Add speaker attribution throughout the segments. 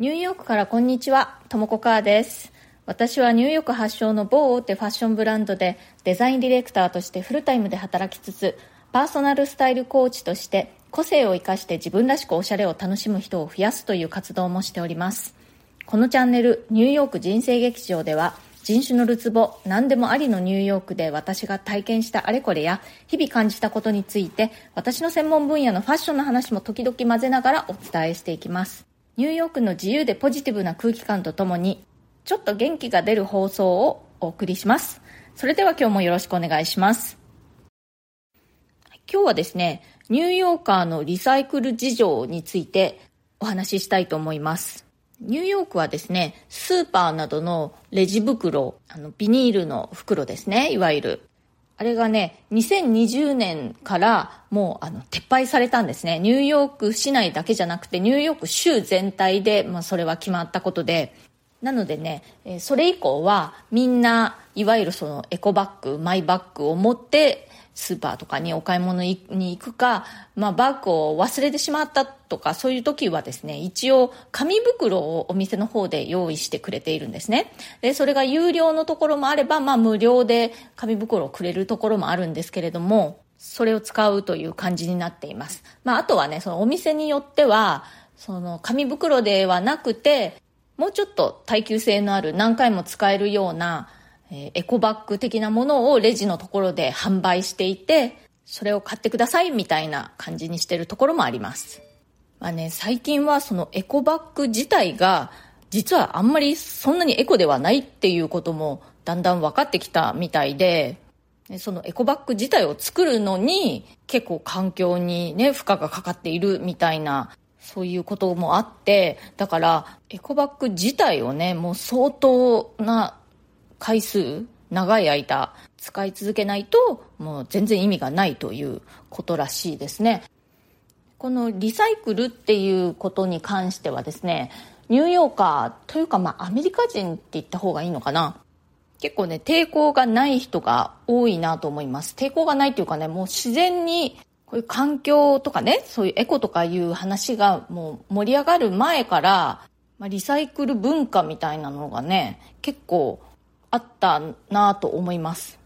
Speaker 1: ニューヨークからこんにちは、ともこかーです。私はニューヨーク発祥の某大手ファッションブランドでデザインディレクターとしてフルタイムで働きつつ、パーソナルスタイルコーチとして個性を生かして自分らしくおしゃれを楽しむ人を増やすという活動もしております。このチャンネル、ニューヨーク人生劇場では、人種のるつぼ、何でもありのニューヨークで私が体験したあれこれや、日々感じたことについて、私の専門分野のファッションの話も時々混ぜながらお伝えしていきます。ニューヨークの自由でポジティブな空気感とともに、ちょっと元気が出る放送をお送りします。それでは今日もよろしくお願いします。今日はですね、ニューヨーカーのリサイクル事情についてお話ししたいと思います。ニューヨークはですね、スーパーなどのレジ袋、あのビニールの袋ですね、いわゆる。あれがね、2020年からもうあの撤廃されたんですね。ニューヨーク市内だけじゃなくて、ニューヨーク州全体で、まあ、それは決まったことで、なのでね、それ以降はみんないわゆるそのエコバッグ、マイバッグを持ってスーパーとかにお買い物に行くか、まあ、バッグを忘れてしまったとか、そういう時はですね、一応、紙袋をお店の方で用意してくれているんですね。で、それが有料のところもあれば、まあ、無料で紙袋をくれるところもあるんですけれども、それを使うという感じになっています。まあ、あとはね、そのお店によっては、その紙袋ではなくて、もうちょっと耐久性のある何回も使えるようなえエコバッグ的なものをレジのところで販売していて、それを買ってくださいみたいな感じにしてるところもあります。まあね、最近はそのエコバッグ自体が実はあんまりそんなにエコではないっていうこともだんだん分かってきたみたいで、そのエコバッグ自体を作るのに結構環境にね、負荷がかかっているみたいなそういうこともあって、だからエコバッグ自体をね、もう相当な回数、長い間使い続けないともう全然意味がないということらしいですね。このリサイクルっていうことに関してはですね、ニューヨーカーというかまあアメリカ人って言った方がいいのかな。結構ね、抵抗がない人が多いなと思います。抵抗がないっていうかね、もう自然にこういう環境とかね、そういうエコとかいう話がもう盛り上がる前から、ま、リサイクル文化みたいなのがね、結構あったなと思います。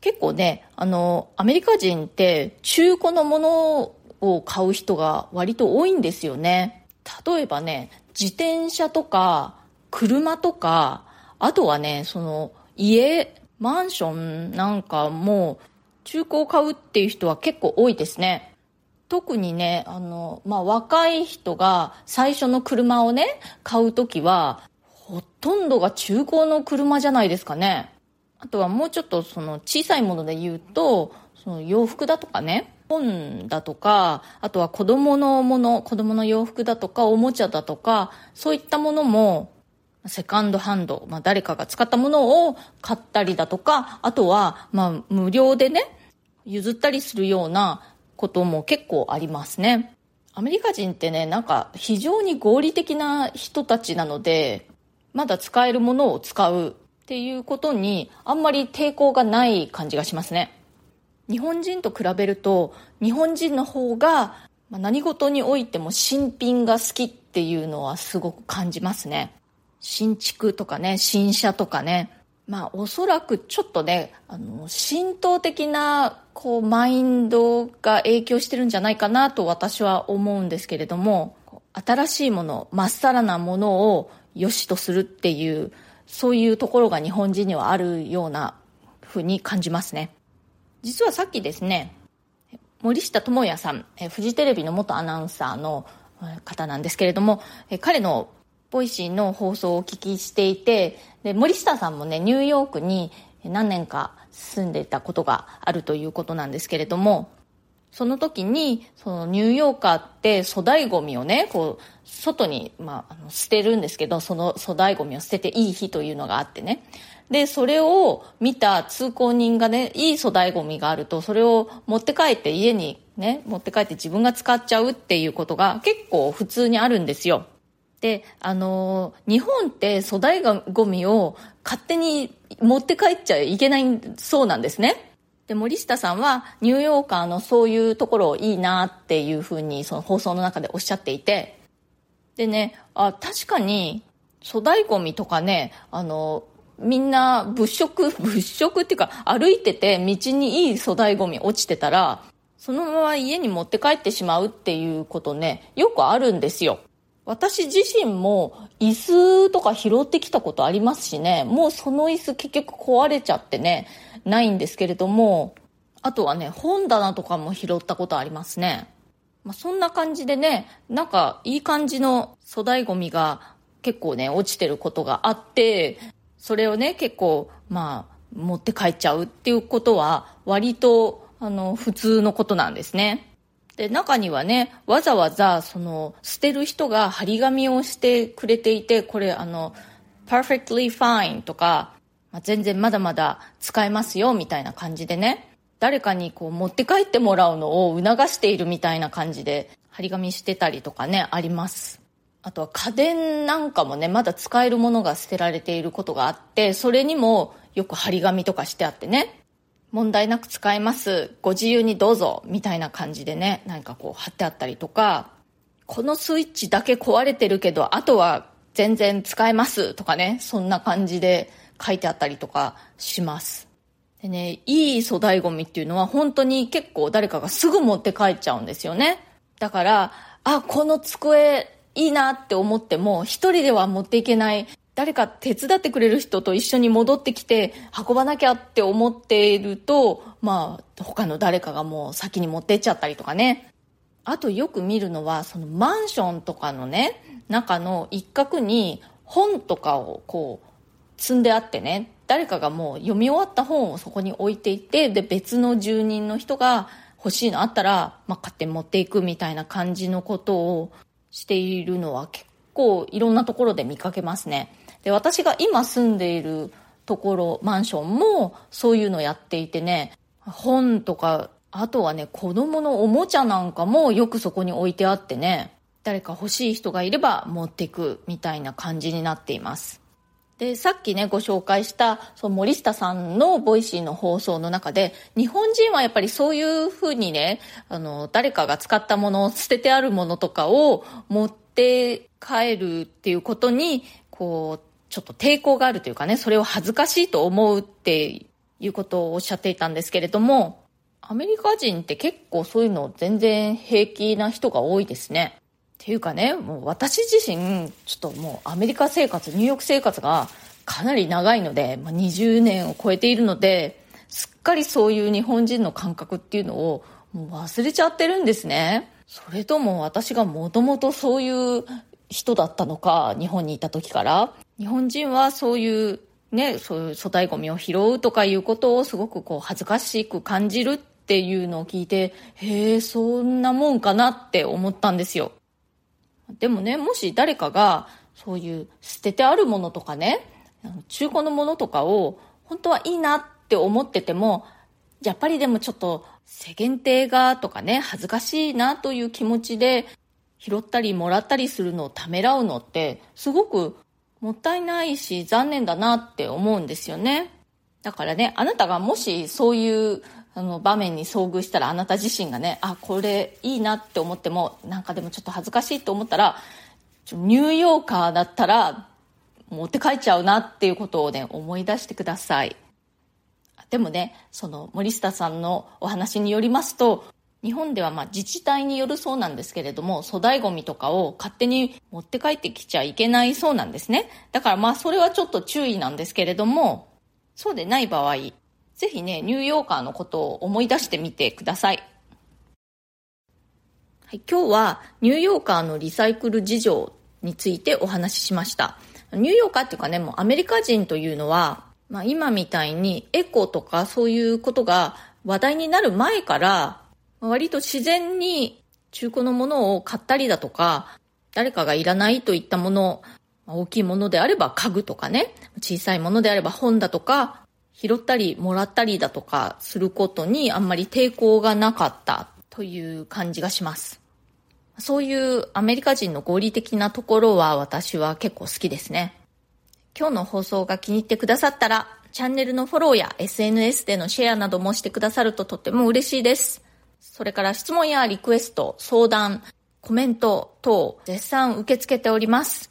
Speaker 1: 結構ね、あの、アメリカ人って中古のものを買う人が割と多いんですよね。例えばね、自転車とか車とか、あとはね、その家、マンションなんかも中古を買うっていう人は結構多いですね。特にね、あの、まあ、若い人が最初の車をね、買うときは、ほとんどが中古の車じゃないですかね。あとはもうちょっとその小さいもので言うと、その洋服だとかね、本だとか、あとは子供のもの、子供の洋服だとか、おもちゃだとか、そういったものも、セカンドハンド、まあ誰かが使ったものを買ったりだとか、あとは、まあ無料でね、譲ったりするようなことも結構ありますね。アメリカ人ってね、なんか非常に合理的な人たちなので、まだ使えるものを使うっていうことにあんまり抵抗がない感じがしますね。日本人と比べると日本人の方が何事においても新品が好きっていうのはすごく感じますね。新築とかね、新車とかね。まあおそらくちょっとね、あの、浸透的なこうマインドが影響してるんじゃないかなと私は思うんですけれども、新しいもの、まっさらなものを良しとするっていう、そういうところが日本人にはあるようなふうに感じますね。実はさっきですね、森下智也さん、フジテレビの元アナウンサーの方なんですけれども、彼の Voicy の放送をお聞きしていて、で森下さんもね、ニューヨークに何年か住んでいたことがあるということなんですけれども、その時に、そのニューヨーカーって粗大ゴミをね、こう、外に、まあ、捨てるんですけど、その粗大ゴミを捨てていい日というのがあってね。で、それを見た通行人がね、いい粗大ゴミがあると、それを持って帰って家にね、持って帰って自分が使っちゃうっていうことが結構普通にあるんですよ。で、あの日本って粗大ゴミを勝手に持って帰っちゃいけないそうなんですね。で、森下さんはニューヨーカーのそういうところをいいなっていうふうにその放送の中でおっしゃっていて、でね、あ、確かに粗大ゴミとかね、あの、みんな物色、物色っていうか歩いてて道にいい粗大ゴミ落ちてたら、そのまま家に持って帰ってしまうっていうことね、よくあるんですよ。私自身も椅子とか拾ってきたことありますしね、もうその椅子結局壊れちゃってね、ないんですけれども、あとはね、本棚とかも拾ったことありますね。まあ、そんな感じでね、なんかいい感じの粗大ゴミが結構ね、落ちてることがあって、それをね、結構、まあ、持って帰っちゃうっていうことは、割と、あの、普通のことなんですね。で、中にはね、わざわざ、その、捨てる人が張り紙をしてくれていて、これ、あの、perfectly fine とか、まあ、全然まだまだ使えますよ、みたいな感じでね、誰かにこう持って帰ってもらうのを促しているみたいな感じで、張り紙してたりとかね、あります。あとは家電なんかもね、まだ使えるものが捨てられていることがあって、それにもよく張り紙とかしてあってね、問題なく使えます。ご自由にどうぞ。みたいな感じでね、何かこう貼ってあったりとか、このスイッチだけ壊れてるけど、あとは全然使えますとかね、そんな感じで書いてあったりとかします。でね、いい粗大ゴミっていうのは本当に結構誰かがすぐ持って帰っちゃうんですよね。だから、あ、この机いいなって思っても、一人では持っていけない誰か手伝ってくれる人と一緒に戻ってきて運ばなきゃって思っていると、まあ、他の誰かがもう先に持ってっちゃったりとかね。あとよく見るのは、そのマンションとかのね、中の一角に本とかをこう積んであってね、誰かがもう読み終わった本をそこに置いていて、で別の住人の人が欲しいのあったら、まあ、勝手に持っていくみたいな感じのことをしているのは結構いろんなところで見かけますね。で、私が今住んでいるところ、マンションもそういうのやっていてね、本とか、あとはね、子供のおもちゃなんかもよくそこに置いてあってね、誰か欲しい人がいれば持っていくみたいな感じになっています。で、さっきね、ご紹介した、その森下さんの Voicy の放送の中で、日本人はやっぱりそういうふうにね、あの、誰かが使ったもの、捨ててあるものとかを持って帰るっていうことに、こう、ちょっと抵抗があるというかね、それを恥ずかしいと思うっていうことをおっしゃっていたんですけれども、アメリカ人って結構そういうの全然平気な人が多いですね。っていうかね、もう私自身、ちょっともうアメリカ生活、ニューヨーク生活がかなり長いので、まあ、20年を超えているので、すっかりそういう日本人の感覚っていうのをもう忘れちゃってるんですね。それとも私がもともとそういう人だったのか、日本にいた時から。日本人はそういうね、そういう粗大ゴミを拾うとかいうことをすごくこう恥ずかしく感じるっていうのを聞いて、へえ、そんなもんかなって思ったんですよ。でもね、もし誰かがそういう捨ててあるものとかね、中古のものとかを本当はいいなって思ってても、やっぱりでもちょっと世間体がとかね、恥ずかしいなという気持ちで拾ったりもらったりするのをためらうのってすごくもったいないし残念だなって思うんですよね。だからね、あなたがもしそういうあの場面に遭遇したらあなた自身がね、あ、これいいなって思っても、なんかでもちょっと恥ずかしいと思ったら、ニューヨーカーだったら持って帰っちゃうなっていうことをね、思い出してください。でもね、その森下さんのお話によりますと、日本ではまあ自治体によるそうなんですけれども、粗大ゴミとかを勝手に持って帰ってきちゃいけないそうなんですね。だからまあそれはちょっと注意なんですけれども、そうでない場合、ぜひね、ニューヨーカーのことを思い出してみてください。はい、今日はニューヨーカーのリサイクル事情についてお話ししました。ニューヨーカーっていうかね、もうアメリカ人というのは、まあ今みたいにエコとかそういうことが話題になる前から割と自然に中古のものを買ったりだとか、誰かがいらないといったもの、大きいものであれば家具とかね、小さいものであれば本だとか、拾ったりもらったりだとかすることにあんまり抵抗がなかったという感じがします。そういうアメリカ人の合理的なところは私は結構好きですね。今日の放送が気に入ってくださったら、チャンネルのフォローや SNS でのシェアなどもしてくださるととっても嬉しいです。それから質問やリクエスト、相談、コメント等絶賛受け付けております。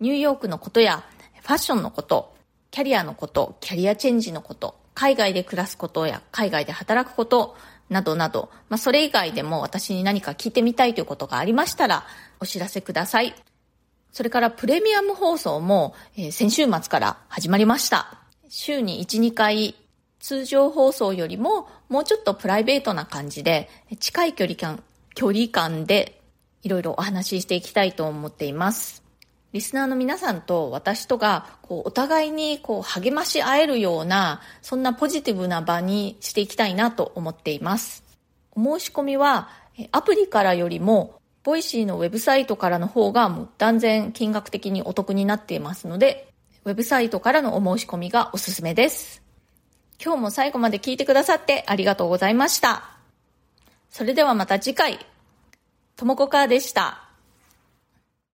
Speaker 1: ニューヨークのことやファッションのこと、キャリアのこと、キャリアチェンジのこと、海外で暮らすことや海外で働くこと、などなど、まあ、それ以外でも私に何か聞いてみたいということがありましたら、お知らせください。それからプレミアム放送も、えー、先週末から始まりました。週に1、2回、通常放送よりももうちょっとプライベートな感じで、近い距離感、距離感でいろいろお話ししていきたいと思っています。リスナーの皆さんと私とがこうお互いにこう励まし合えるようなそんなポジティブな場にしていきたいなと思っています。お申し込みはアプリからよりも Voicy のウェブサイトからの方がもう断然金額的にお得になっていますのでウェブサイトからのお申し込みがおすすめです。今日も最後まで聞いてくださってありがとうございました。それではまた次回、ともこかーでした。